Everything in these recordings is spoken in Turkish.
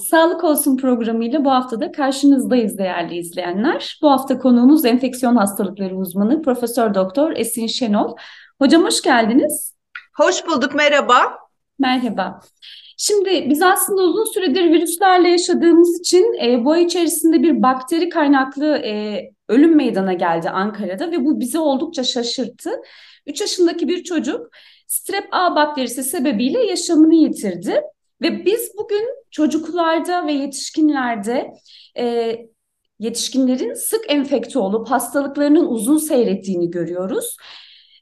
Sağlık Olsun programıyla bu hafta da karşınızdayız değerli izleyenler. Bu hafta konuğumuz enfeksiyon hastalıkları uzmanı Profesör Doktor Esin Şenol. Hocam hoş geldiniz. Hoş bulduk, merhaba. Merhaba. Şimdi biz aslında uzun süredir virüslerle yaşadığımız için e, bu ay içerisinde bir bakteri kaynaklı e, ölüm meydana geldi Ankara'da ve bu bizi oldukça şaşırttı. 3 yaşındaki bir çocuk strep A bakterisi sebebiyle yaşamını yitirdi. Ve biz bugün çocuklarda ve yetişkinlerde e, yetişkinlerin sık enfekte olup hastalıklarının uzun seyrettiğini görüyoruz.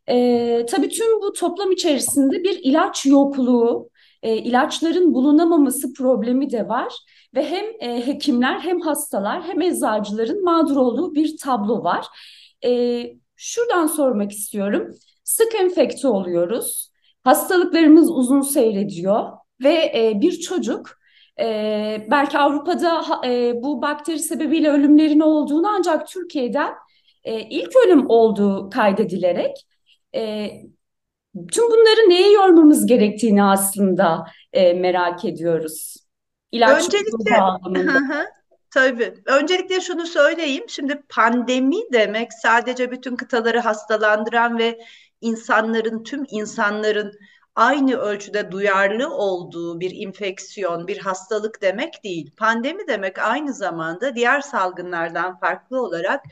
E, tabii tüm bu toplam içerisinde bir ilaç yokluğu, e, ilaçların bulunamaması problemi de var. Ve hem e, hekimler hem hastalar hem eczacıların mağdur olduğu bir tablo var. E, şuradan sormak istiyorum. Sık enfekte oluyoruz. Hastalıklarımız uzun seyrediyor ve e, bir çocuk e, belki Avrupa'da e, bu bakteri sebebiyle ölümlerin olduğunu ancak Türkiye'de e, ilk ölüm olduğu kaydedilerek e, tüm bunları neye yormamız gerektiğini aslında e, merak ediyoruz. İlaç Öncelikle, Tabii. Öncelikle şunu söyleyeyim. Şimdi pandemi demek sadece bütün kıtaları hastalandıran ve insanların, tüm insanların aynı ölçüde duyarlı olduğu bir infeksiyon, bir hastalık demek değil. Pandemi demek aynı zamanda diğer salgınlardan farklı olarak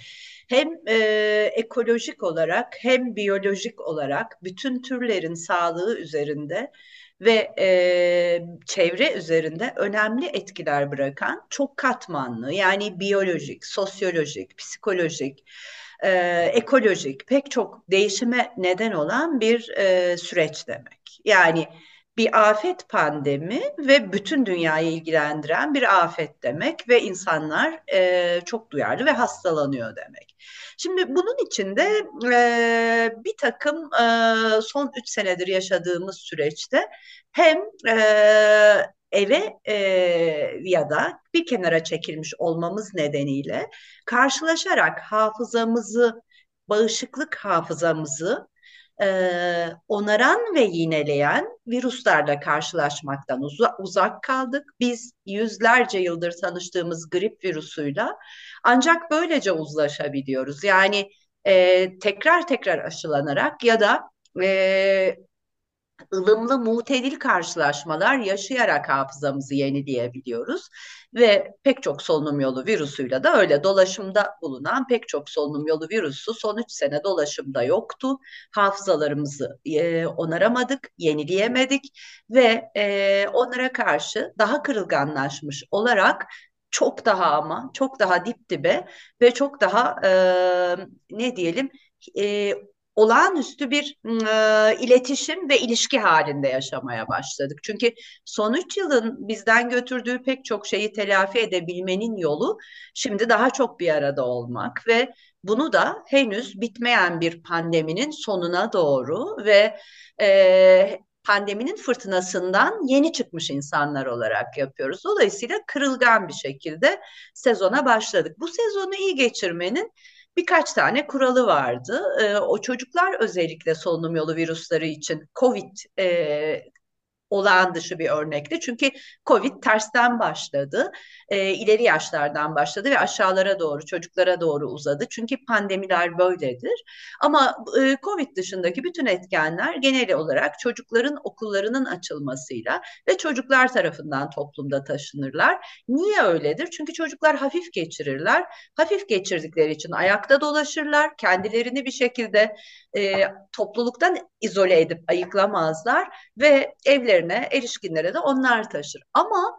hem e, ekolojik olarak hem biyolojik olarak bütün türlerin sağlığı üzerinde ve e, çevre üzerinde önemli etkiler bırakan çok katmanlı yani biyolojik, sosyolojik, psikolojik, e, ekolojik pek çok değişime neden olan bir e, süreç demek. Yani bir afet pandemi ve bütün dünyayı ilgilendiren bir afet demek ve insanlar e, çok duyarlı ve hastalanıyor demek. Şimdi bunun içinde e, bir takım e, son üç senedir yaşadığımız süreçte hem e, eve e, ya da bir kenara çekilmiş olmamız nedeniyle karşılaşarak hafızamızı, bağışıklık hafızamızı e, onaran ve yineleyen virüslerle karşılaşmaktan uza, uzak kaldık. Biz yüzlerce yıldır tanıştığımız grip virüsüyle ancak böylece uzlaşabiliyoruz. Yani e, tekrar tekrar aşılanarak ya da e, ılımlı mutedil karşılaşmalar yaşayarak hafızamızı yenileyebiliyoruz. Ve pek çok solunum yolu virüsüyle de öyle dolaşımda bulunan pek çok solunum yolu virüsü son 3 sene dolaşımda yoktu. Hafızalarımızı e, onaramadık, yenileyemedik ve e, onlara karşı daha kırılganlaşmış olarak çok daha ama çok daha dip dibe ve çok daha e, ne diyelim e, olağanüstü bir e, iletişim ve ilişki halinde yaşamaya başladık. Çünkü son üç yılın bizden götürdüğü pek çok şeyi telafi edebilmenin yolu şimdi daha çok bir arada olmak ve bunu da henüz bitmeyen bir pandeminin sonuna doğru ve e, pandeminin fırtınasından yeni çıkmış insanlar olarak yapıyoruz. Dolayısıyla kırılgan bir şekilde sezona başladık. Bu sezonu iyi geçirmenin birkaç tane kuralı vardı. E, o çocuklar özellikle solunum yolu virüsleri için COVID e, olağan dışı bir örnekti. Çünkü Covid tersten başladı. E, ileri yaşlardan başladı ve aşağılara doğru, çocuklara doğru uzadı. Çünkü pandemiler böyledir. Ama e, Covid dışındaki bütün etkenler genel olarak çocukların okullarının açılmasıyla ve çocuklar tarafından toplumda taşınırlar. Niye öyledir? Çünkü çocuklar hafif geçirirler. Hafif geçirdikleri için ayakta dolaşırlar. Kendilerini bir şekilde e, topluluktan izole edip ayıklamazlar ve evlerine, erişkinlere de onlar taşır. Ama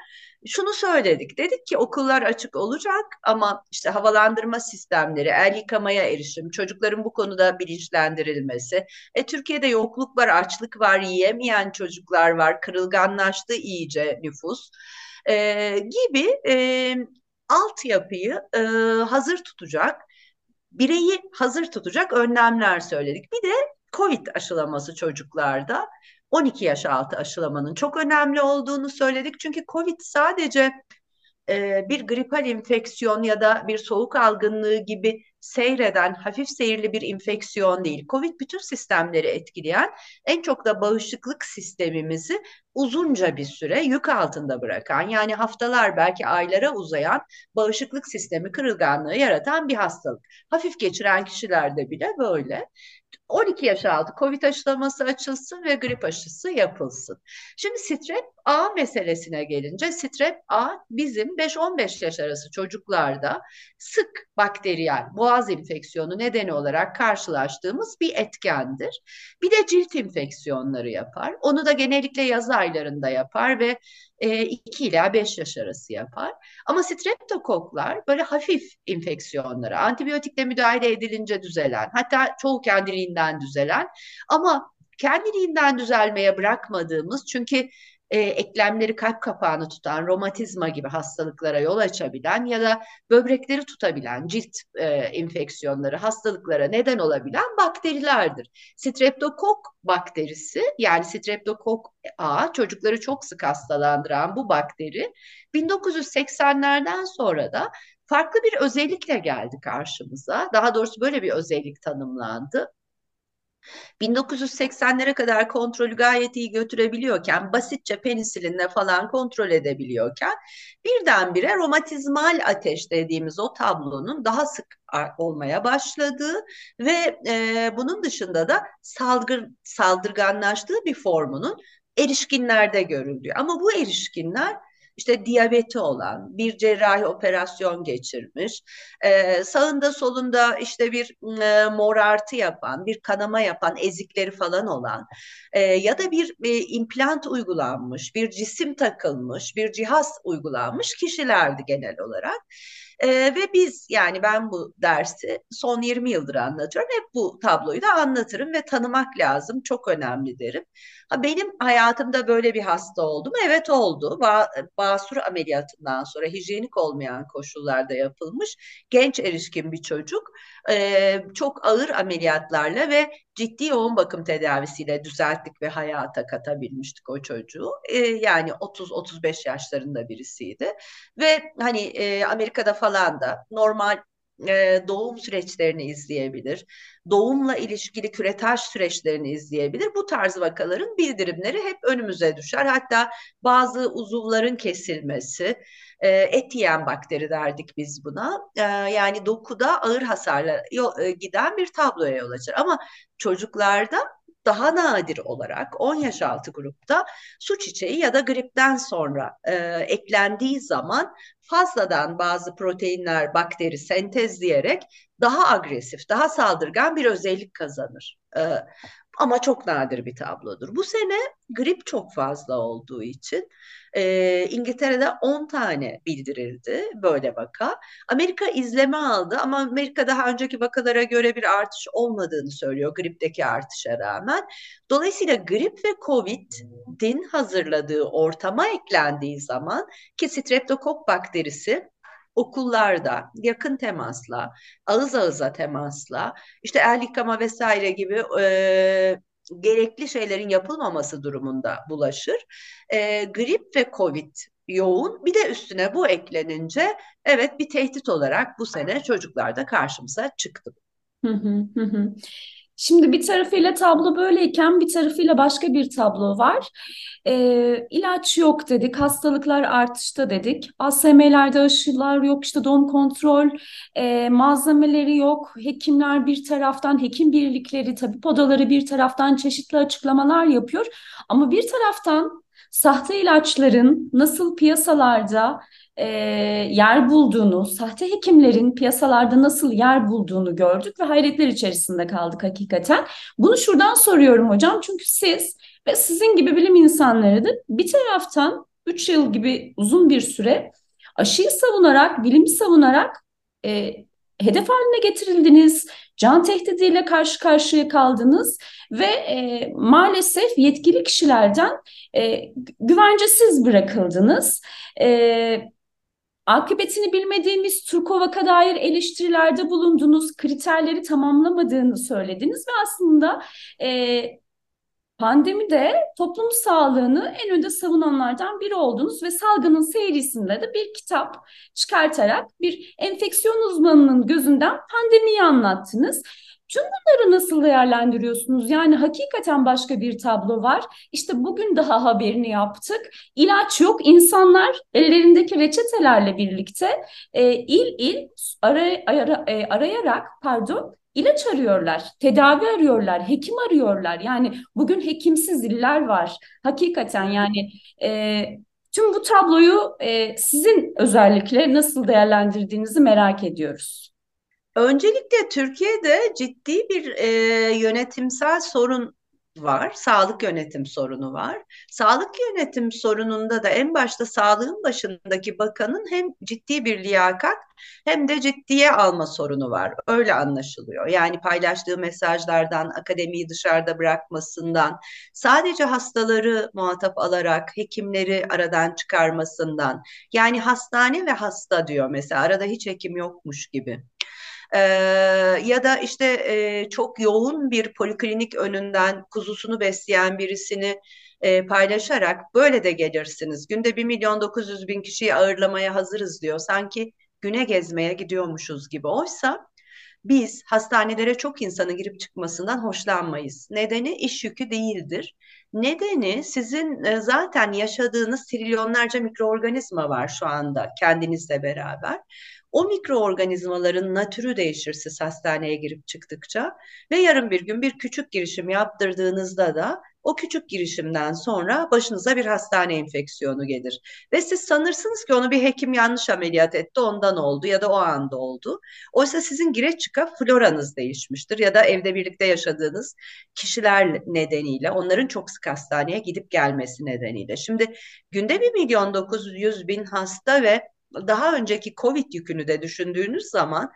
şunu söyledik. Dedik ki okullar açık olacak ama işte havalandırma sistemleri, el yıkamaya erişim, çocukların bu konuda bilinçlendirilmesi. E, Türkiye'de yokluk var, açlık var, yiyemeyen çocuklar var, kırılganlaştı iyice nüfus e, gibi e, altyapıyı e, hazır tutacak bireyi hazır tutacak önlemler söyledik. Bir de COVID aşılaması çocuklarda 12 yaş altı aşılamanın çok önemli olduğunu söyledik. Çünkü COVID sadece e, bir gripal enfeksiyon ya da bir soğuk algınlığı gibi seyreden hafif seyirli bir infeksiyon değil. Covid bütün sistemleri etkileyen en çok da bağışıklık sistemimizi uzunca bir süre yük altında bırakan yani haftalar belki aylara uzayan bağışıklık sistemi kırılganlığı yaratan bir hastalık. Hafif geçiren kişilerde bile böyle. 12 yaş altı COVID aşılaması açılsın ve grip aşısı yapılsın. Şimdi strep A meselesine gelince strep A bizim 5-15 yaş arası çocuklarda sık bakteriyel boğaz enfeksiyonu nedeni olarak karşılaştığımız bir etkendir. Bir de cilt enfeksiyonları yapar. Onu da genellikle yaz aylarında yapar ve e, 2 ila 5 yaş arası yapar. Ama streptokoklar böyle hafif enfeksiyonlara, antibiyotikle müdahale edilince düzelen, hatta çoğu kendiliğinden düzelen ama kendiliğinden düzelmeye bırakmadığımız çünkü e, eklemleri kalp kapağını tutan romatizma gibi hastalıklara yol açabilen ya da böbrekleri tutabilen cilt e, enfeksiyonları, hastalıklara neden olabilen bakterilerdir. Streptokok bakterisi yani streptokok A çocukları çok sık hastalandıran bu bakteri 1980'lerden sonra da farklı bir özellikle geldi karşımıza. Daha doğrusu böyle bir özellik tanımlandı. 1980'lere kadar kontrolü gayet iyi götürebiliyorken, basitçe penisilinle falan kontrol edebiliyorken birdenbire romatizmal ateş dediğimiz o tablonun daha sık olmaya başladığı ve e, bunun dışında da salgır, saldırganlaştığı bir formunun erişkinlerde görüldüğü. Ama bu erişkinler işte diyabeti olan, bir cerrahi operasyon geçirmiş, e, sağında solunda işte bir e, morartı yapan, bir kanama yapan, ezikleri falan olan e, ya da bir e, implant uygulanmış, bir cisim takılmış, bir cihaz uygulanmış kişilerdi genel olarak. E, ve biz yani ben bu dersi son 20 yıldır anlatıyorum. Hep bu tabloyu da anlatırım ve tanımak lazım. Çok önemli derim. Ha, benim hayatımda böyle bir hasta oldu mu? Evet oldu. Ba basur ameliyatından sonra hijyenik olmayan koşullarda yapılmış genç erişkin bir çocuk. E, çok ağır ameliyatlarla ve ciddi yoğun bakım tedavisiyle düzelttik ve hayata katabilmiştik o çocuğu. E, yani 30-35 yaşlarında birisiydi. Ve hani e, Amerika'da falan da normal e, doğum süreçlerini izleyebilir. Doğumla ilişkili küretaj süreçlerini izleyebilir. Bu tarz vakaların bildirimleri hep önümüze düşer. Hatta bazı uzuvların kesilmesi, e, et yiyen bakteri derdik biz buna. E, yani dokuda ağır hasarla e, giden bir tabloya yol açar. Ama çocuklarda daha nadir olarak 10 yaş altı grupta su çiçeği ya da gripten sonra e, eklendiği zaman fazladan bazı proteinler bakteri sentezleyerek daha agresif, daha saldırgan bir özellik kazanır. E, ama çok nadir bir tablodur. Bu sene grip çok fazla olduğu için e, İngiltere'de 10 tane bildirildi böyle vaka. Amerika izleme aldı ama Amerika daha önceki vakalara göre bir artış olmadığını söylüyor gripteki artışa rağmen. Dolayısıyla grip ve COVID'in hazırladığı ortama eklendiği zaman ki streptokok bakterisi okullarda yakın temasla, ağız ağıza temasla, işte el yıkama vesaire gibi e, gerekli şeylerin yapılmaması durumunda bulaşır. E, grip ve COVID yoğun. Bir de üstüne bu eklenince evet bir tehdit olarak bu sene çocuklarda karşımıza çıktı. Hı hı hı. Şimdi bir tarafıyla tablo böyleyken bir tarafıyla başka bir tablo var. E, ilaç yok dedik, hastalıklar artışta dedik. ASM'lerde aşılar yok, işte doğum kontrol e, malzemeleri yok. Hekimler bir taraftan, hekim birlikleri, tabip odaları bir taraftan çeşitli açıklamalar yapıyor. Ama bir taraftan sahte ilaçların nasıl piyasalarda e, yer bulduğunu, sahte hekimlerin piyasalarda nasıl yer bulduğunu gördük ve hayretler içerisinde kaldık hakikaten. Bunu şuradan soruyorum hocam çünkü siz ve sizin gibi bilim insanları da bir taraftan 3 yıl gibi uzun bir süre aşıyı savunarak, bilimi savunarak e, hedef haline getirildiniz, can tehdidiyle karşı karşıya kaldınız ve e, maalesef yetkili kişilerden e, güvencesiz bırakıldınız. E, akıbetini bilmediğimiz Turkovak'a dair eleştirilerde bulundunuz, kriterleri tamamlamadığını söylediniz ve aslında e, Pandemide toplum sağlığını en önde savunanlardan biri oldunuz ve salgının seyrisinde de bir kitap çıkartarak bir enfeksiyon uzmanının gözünden pandemiyi anlattınız. Tüm bunları nasıl değerlendiriyorsunuz? Yani hakikaten başka bir tablo var. İşte bugün daha haberini yaptık. İlaç yok. İnsanlar ellerindeki reçetelerle birlikte e, il il aray, ara, e, arayarak pardon ilaç arıyorlar, tedavi arıyorlar, hekim arıyorlar. Yani bugün hekimsiz iller var. Hakikaten yani e, tüm bu tabloyu e, sizin özellikle nasıl değerlendirdiğinizi merak ediyoruz. Öncelikle Türkiye'de ciddi bir e, yönetimsel sorun var. Sağlık yönetim sorunu var. Sağlık yönetim sorununda da en başta sağlığın başındaki bakanın hem ciddi bir liyakat hem de ciddiye alma sorunu var. Öyle anlaşılıyor. Yani paylaştığı mesajlardan, akademiyi dışarıda bırakmasından, sadece hastaları muhatap alarak hekimleri aradan çıkarmasından, yani hastane ve hasta diyor mesela arada hiç hekim yokmuş gibi. Ee, ya da işte e, çok yoğun bir poliklinik önünden kuzusunu besleyen birisini e, paylaşarak böyle de gelirsiniz. Günde 1 milyon 900 bin kişiyi ağırlamaya hazırız diyor. Sanki güne gezmeye gidiyormuşuz gibi. Oysa biz hastanelere çok insanın girip çıkmasından hoşlanmayız. Nedeni iş yükü değildir. Nedeni sizin e, zaten yaşadığınız trilyonlarca mikroorganizma var şu anda kendinizle beraber. O mikroorganizmaların natürü değişir siz hastaneye girip çıktıkça ve yarın bir gün bir küçük girişim yaptırdığınızda da o küçük girişimden sonra başınıza bir hastane enfeksiyonu gelir. Ve siz sanırsınız ki onu bir hekim yanlış ameliyat etti ondan oldu ya da o anda oldu. Oysa sizin gire çıka floranız değişmiştir ya da evde birlikte yaşadığınız kişiler nedeniyle onların çok sık hastaneye gidip gelmesi nedeniyle. Şimdi günde bir milyon 900 bin hasta ve daha önceki Covid yükünü de düşündüğünüz zaman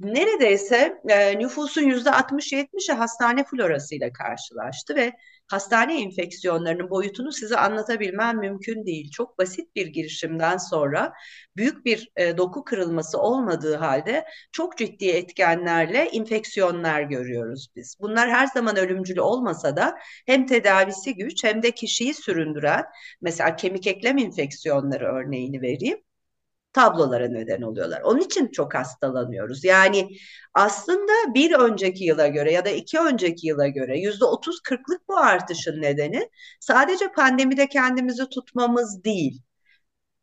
neredeyse e, nüfusun yüzde 60-70'i hastane florasıyla karşılaştı ve hastane enfeksiyonlarının boyutunu size anlatabilmem mümkün değil. Çok basit bir girişimden sonra büyük bir e, doku kırılması olmadığı halde çok ciddi etkenlerle enfeksiyonlar görüyoruz biz. Bunlar her zaman ölümcül olmasa da hem tedavisi güç hem de kişiyi süründüren mesela kemik eklem enfeksiyonları örneğini vereyim tablolara neden oluyorlar. Onun için çok hastalanıyoruz. Yani aslında bir önceki yıla göre ya da iki önceki yıla göre yüzde otuz kırklık bu artışın nedeni sadece pandemide kendimizi tutmamız değil.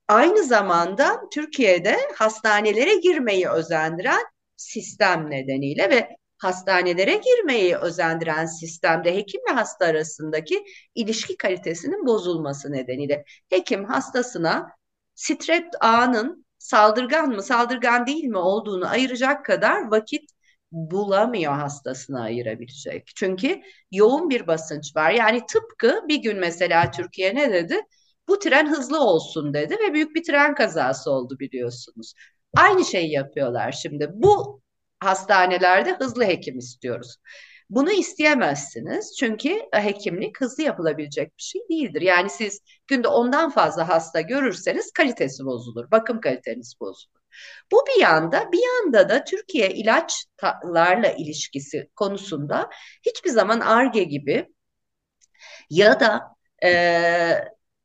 Aynı zamanda Türkiye'de hastanelere girmeyi özendiren sistem nedeniyle ve hastanelere girmeyi özendiren sistemde hekim ve hasta arasındaki ilişki kalitesinin bozulması nedeniyle hekim hastasına strep ağının saldırgan mı saldırgan değil mi olduğunu ayıracak kadar vakit bulamıyor hastasını ayırabilecek. Çünkü yoğun bir basınç var. Yani tıpkı bir gün mesela Türkiye ne dedi? Bu tren hızlı olsun dedi ve büyük bir tren kazası oldu biliyorsunuz. Aynı şeyi yapıyorlar şimdi. Bu hastanelerde hızlı hekim istiyoruz. Bunu isteyemezsiniz çünkü e, hekimlik hızlı yapılabilecek bir şey değildir. Yani siz günde ondan fazla hasta görürseniz kalitesi bozulur, bakım kaliteniz bozulur. Bu bir yanda, bir yanda da Türkiye ilaçlarla ilişkisi konusunda hiçbir zaman ARGE gibi ya da e,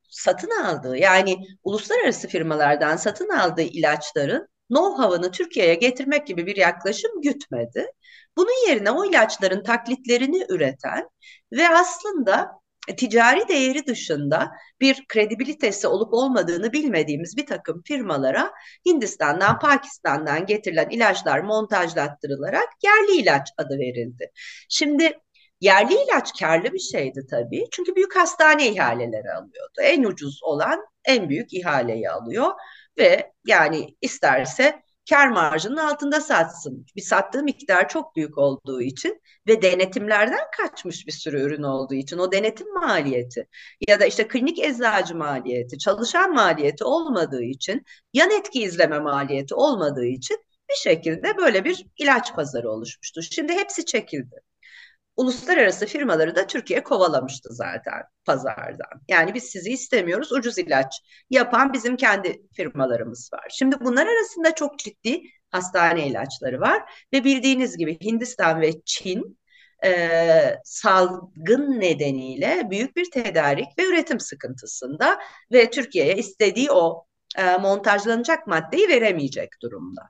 satın aldığı yani uluslararası firmalardan satın aldığı ilaçların know-how'ını Türkiye'ye getirmek gibi bir yaklaşım gütmedi. Bunun yerine o ilaçların taklitlerini üreten ve aslında ticari değeri dışında bir kredibilitesi olup olmadığını bilmediğimiz bir takım firmalara Hindistan'dan, Pakistan'dan getirilen ilaçlar montajlattırılarak yerli ilaç adı verildi. Şimdi yerli ilaç karlı bir şeydi tabii. Çünkü büyük hastane ihaleleri alıyordu. En ucuz olan en büyük ihaleyi alıyor ve yani isterse kar marjının altında satsın. Bir sattığı miktar çok büyük olduğu için ve denetimlerden kaçmış bir sürü ürün olduğu için o denetim maliyeti ya da işte klinik eczacı maliyeti, çalışan maliyeti olmadığı için, yan etki izleme maliyeti olmadığı için bir şekilde böyle bir ilaç pazarı oluşmuştu. Şimdi hepsi çekildi uluslararası firmaları da Türkiye kovalamıştı zaten pazardan. Yani biz sizi istemiyoruz, ucuz ilaç yapan bizim kendi firmalarımız var. Şimdi bunlar arasında çok ciddi hastane ilaçları var ve bildiğiniz gibi Hindistan ve Çin e, salgın nedeniyle büyük bir tedarik ve üretim sıkıntısında ve Türkiye'ye istediği o e, montajlanacak maddeyi veremeyecek durumda.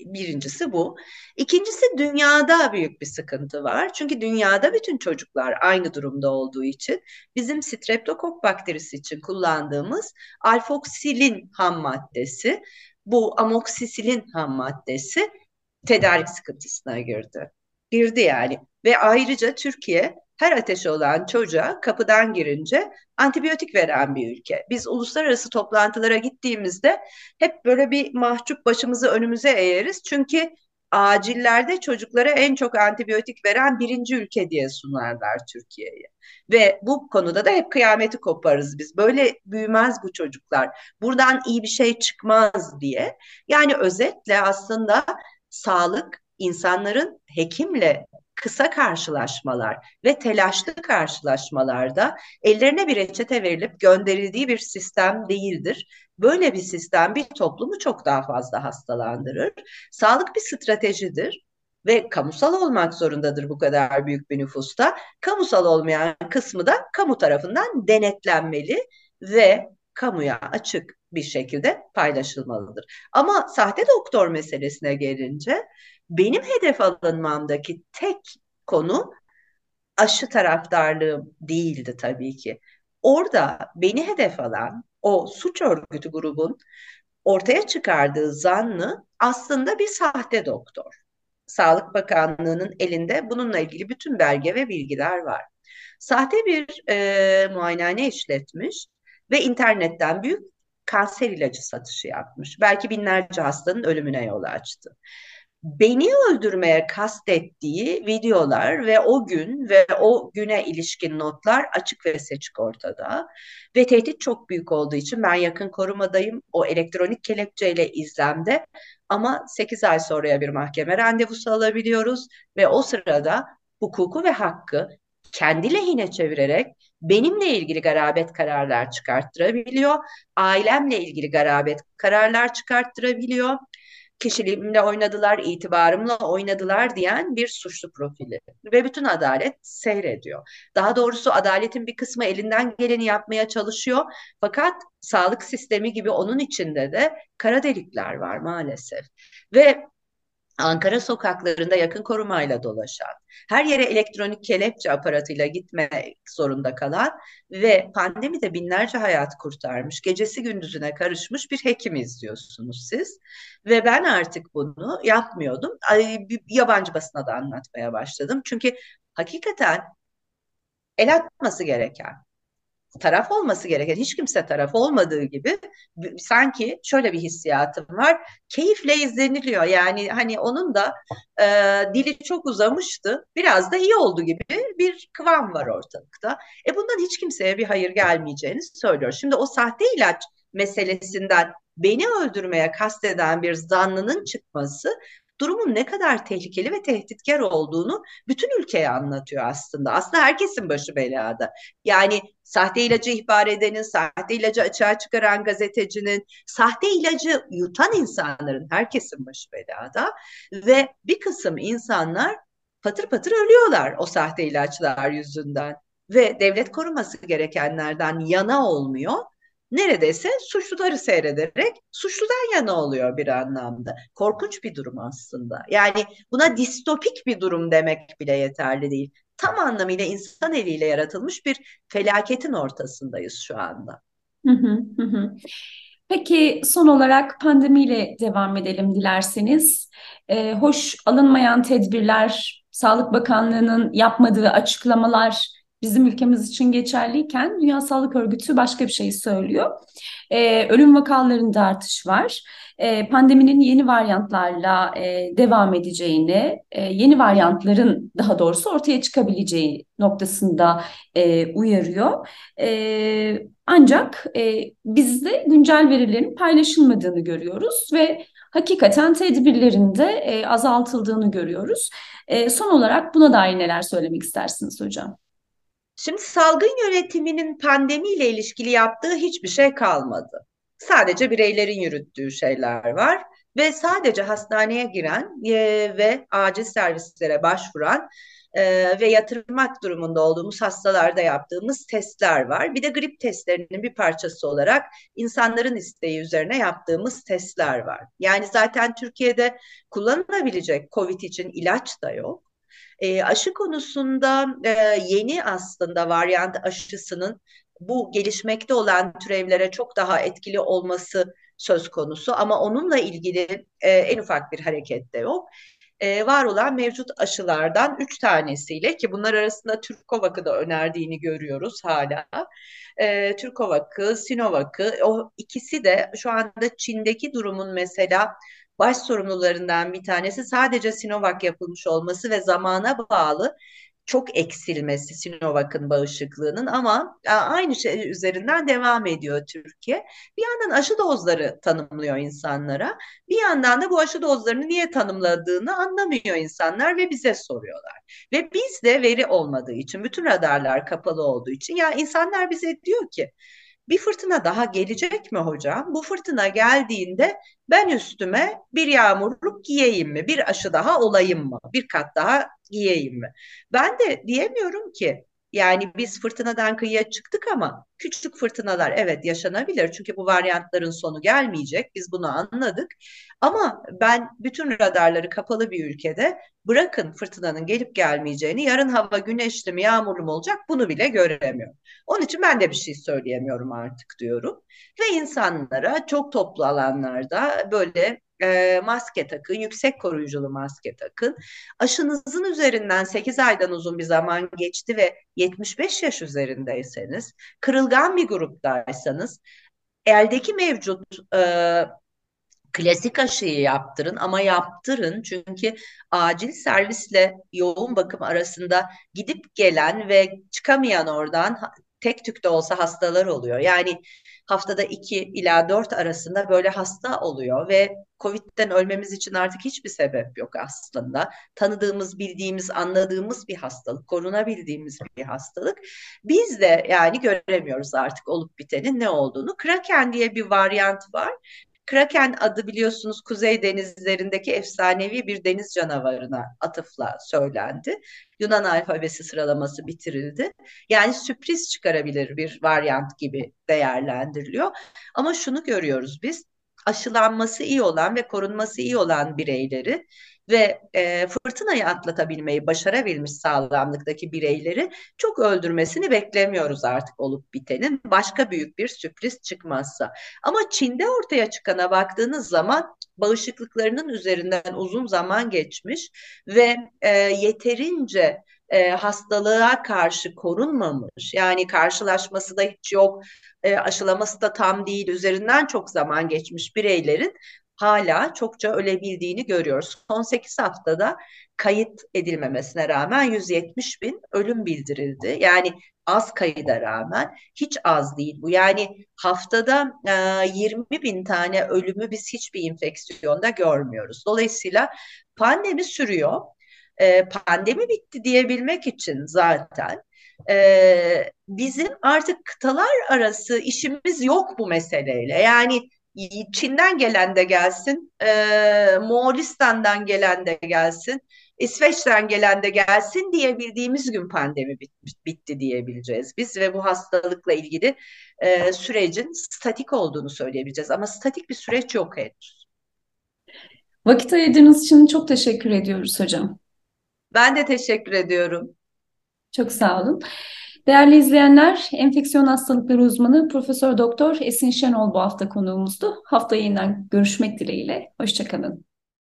Birincisi bu. İkincisi dünyada büyük bir sıkıntı var. Çünkü dünyada bütün çocuklar aynı durumda olduğu için bizim streptokok bakterisi için kullandığımız alfoksilin ham maddesi, bu amoksisilin ham maddesi tedarik sıkıntısına girdi. Girdi yani. Ve ayrıca Türkiye her ateşi olan çocuğa kapıdan girince antibiyotik veren bir ülke. Biz uluslararası toplantılara gittiğimizde hep böyle bir mahcup başımızı önümüze eğeriz. Çünkü acillerde çocuklara en çok antibiyotik veren birinci ülke diye sunarlar Türkiye'yi. Ve bu konuda da hep kıyameti koparız biz. Böyle büyümez bu çocuklar. Buradan iyi bir şey çıkmaz diye. Yani özetle aslında sağlık insanların hekimle kısa karşılaşmalar ve telaşlı karşılaşmalarda ellerine bir reçete verilip gönderildiği bir sistem değildir. Böyle bir sistem bir toplumu çok daha fazla hastalandırır. Sağlık bir stratejidir ve kamusal olmak zorundadır bu kadar büyük bir nüfusta. Kamusal olmayan kısmı da kamu tarafından denetlenmeli ve kamuya açık bir şekilde paylaşılmalıdır. Ama sahte doktor meselesine gelince benim hedef alınmamdaki tek konu aşı taraftarlığım değildi tabii ki. Orada beni hedef alan o suç örgütü grubun ortaya çıkardığı zanlı aslında bir sahte doktor. Sağlık Bakanlığı'nın elinde bununla ilgili bütün belge ve bilgiler var. Sahte bir e, muayenehane işletmiş ve internetten büyük kanser ilacı satışı yapmış. Belki binlerce hastanın ölümüne yol açtı beni öldürmeye kastettiği videolar ve o gün ve o güne ilişkin notlar açık ve seçik ortada. Ve tehdit çok büyük olduğu için ben yakın korumadayım. O elektronik kelepçeyle izlemde ama 8 ay sonraya bir mahkeme randevusu alabiliyoruz ve o sırada hukuku ve hakkı kendi lehine çevirerek benimle ilgili garabet kararlar çıkarttırabiliyor, ailemle ilgili garabet kararlar çıkarttırabiliyor kişiliğimle oynadılar, itibarımla oynadılar diyen bir suçlu profili. Ve bütün adalet seyrediyor. Daha doğrusu adaletin bir kısmı elinden geleni yapmaya çalışıyor. Fakat sağlık sistemi gibi onun içinde de kara delikler var maalesef. Ve Ankara sokaklarında yakın korumayla dolaşan, her yere elektronik kelepçe aparatıyla gitmek zorunda kalan ve pandemide binlerce hayat kurtarmış, gecesi gündüzüne karışmış bir hekim izliyorsunuz siz. Ve ben artık bunu yapmıyordum. Bir yabancı basına da anlatmaya başladım. Çünkü hakikaten el atması gereken, taraf olması gereken hiç kimse taraf olmadığı gibi sanki şöyle bir hissiyatım var. Keyifle izleniliyor. Yani hani onun da e, dili çok uzamıştı. Biraz da iyi oldu gibi bir kıvam var ortalıkta. E bundan hiç kimseye bir hayır gelmeyeceğini söylüyor. Şimdi o sahte ilaç meselesinden beni öldürmeye kasteden bir zanlının çıkması durumun ne kadar tehlikeli ve tehditkar olduğunu bütün ülkeye anlatıyor aslında. Aslında herkesin başı belada. Yani sahte ilacı ihbar edenin, sahte ilacı açığa çıkaran gazetecinin, sahte ilacı yutan insanların herkesin başı belada ve bir kısım insanlar patır patır ölüyorlar o sahte ilaçlar yüzünden ve devlet koruması gerekenlerden yana olmuyor neredeyse suçluları seyrederek suçludan yana oluyor bir anlamda. Korkunç bir durum aslında. Yani buna distopik bir durum demek bile yeterli değil. Tam anlamıyla insan eliyle yaratılmış bir felaketin ortasındayız şu anda. Peki son olarak pandemiyle devam edelim dilerseniz. Ee, hoş alınmayan tedbirler, Sağlık Bakanlığı'nın yapmadığı açıklamalar bizim ülkemiz için geçerliyken Dünya Sağlık Örgütü başka bir şey söylüyor. Ee, ölüm vakalarında artış var. Ee, pandeminin yeni varyantlarla e, devam edeceğini, e, yeni varyantların daha doğrusu ortaya çıkabileceği noktasında e, uyarıyor. E, ancak e, bizde güncel verilerin paylaşılmadığını görüyoruz ve hakikaten tedbirlerin de e, azaltıldığını görüyoruz. E, son olarak buna dair neler söylemek istersiniz hocam? Şimdi salgın yönetiminin pandemiyle ilişkili yaptığı hiçbir şey kalmadı. Sadece bireylerin yürüttüğü şeyler var ve sadece hastaneye giren ve acil servislere başvuran e, ve yatırmak durumunda olduğumuz hastalarda yaptığımız testler var. Bir de grip testlerinin bir parçası olarak insanların isteği üzerine yaptığımız testler var. Yani zaten Türkiye'de kullanılabilecek COVID için ilaç da yok. E, aşı konusunda e, yeni aslında varyant aşısının bu gelişmekte olan türevlere çok daha etkili olması söz konusu ama onunla ilgili e, en ufak bir hareket de yok. E, var olan mevcut aşılardan üç tanesiyle ki bunlar arasında Türkovak'ı da önerdiğini görüyoruz hala. E, Türkovak'ı, Sinovac'ı o ikisi de şu anda Çin'deki durumun mesela baş sorumlularından bir tanesi sadece Sinovac yapılmış olması ve zamana bağlı çok eksilmesi Sinovac'ın bağışıklığının ama aynı şey üzerinden devam ediyor Türkiye. Bir yandan aşı dozları tanımlıyor insanlara. Bir yandan da bu aşı dozlarını niye tanımladığını anlamıyor insanlar ve bize soruyorlar. Ve bizde veri olmadığı için, bütün radarlar kapalı olduğu için ya insanlar bize diyor ki bir fırtına daha gelecek mi hocam? Bu fırtına geldiğinde ben üstüme bir yağmurluk giyeyim mi? Bir aşı daha olayım mı? Bir kat daha giyeyim mi? Ben de diyemiyorum ki yani biz fırtınadan kıyıya çıktık ama küçük fırtınalar evet yaşanabilir. Çünkü bu varyantların sonu gelmeyecek. Biz bunu anladık. Ama ben bütün radarları kapalı bir ülkede bırakın fırtınanın gelip gelmeyeceğini, yarın hava güneşli mi yağmurlu mu olacak bunu bile göremiyorum. Onun için ben de bir şey söyleyemiyorum artık diyorum. Ve insanlara çok toplu alanlarda böyle e, maske takın, yüksek koruyuculu maske takın. Aşınızın üzerinden 8 aydan uzun bir zaman geçti ve 75 yaş üzerindeyseniz, kırılgan bir gruptaysanız, eldeki mevcut e, klasik aşıyı yaptırın ama yaptırın çünkü acil servisle yoğun bakım arasında gidip gelen ve çıkamayan oradan tek tük de olsa hastalar oluyor. Yani haftada 2 ila 4 arasında böyle hasta oluyor ve Covid'den ölmemiz için artık hiçbir sebep yok aslında. Tanıdığımız, bildiğimiz, anladığımız bir hastalık, korunabildiğimiz bir hastalık. Biz de yani göremiyoruz artık olup bitenin ne olduğunu. Kraken diye bir varyant var. Kraken adı biliyorsunuz Kuzey denizlerindeki efsanevi bir deniz canavarına atıfla söylendi. Yunan alfabesi sıralaması bitirildi. Yani sürpriz çıkarabilir bir varyant gibi değerlendiriliyor. Ama şunu görüyoruz biz aşılanması iyi olan ve korunması iyi olan bireyleri ve e, fırtınayı atlatabilmeyi başarabilmiş sağlamlıktaki bireyleri çok öldürmesini beklemiyoruz artık olup bitenin başka büyük bir sürpriz çıkmazsa. Ama Çin'de ortaya çıkana baktığınız zaman bağışıklıklarının üzerinden uzun zaman geçmiş ve e, yeterince e, hastalığa karşı korunmamış. Yani karşılaşması da hiç yok, e, aşılaması da tam değil, üzerinden çok zaman geçmiş bireylerin hala çokça ölebildiğini görüyoruz. Son 8 haftada kayıt edilmemesine rağmen 170 bin ölüm bildirildi. Yani az kayıda rağmen hiç az değil bu. Yani haftada e, 20 bin tane ölümü biz hiçbir infeksiyonda görmüyoruz. Dolayısıyla pandemi sürüyor. E, pandemi bitti diyebilmek için zaten e, bizim artık kıtalar arası işimiz yok bu meseleyle. Yani Çin'den gelen de gelsin, e, Moğolistan'dan gelen de gelsin, İsveç'ten gelen de gelsin diyebildiğimiz gün pandemi bit, bitti diyebileceğiz biz ve bu hastalıkla ilgili e, sürecin statik olduğunu söyleyebileceğiz ama statik bir süreç yok henüz. Vakit ayırdığınız için çok teşekkür ediyoruz hocam. Ben de teşekkür ediyorum. Çok sağ olun. Değerli izleyenler, enfeksiyon hastalıkları uzmanı Profesör Doktor Esin Şenol bu hafta konuğumuzdu. Hafta yeniden görüşmek dileğiyle. Hoşçakalın.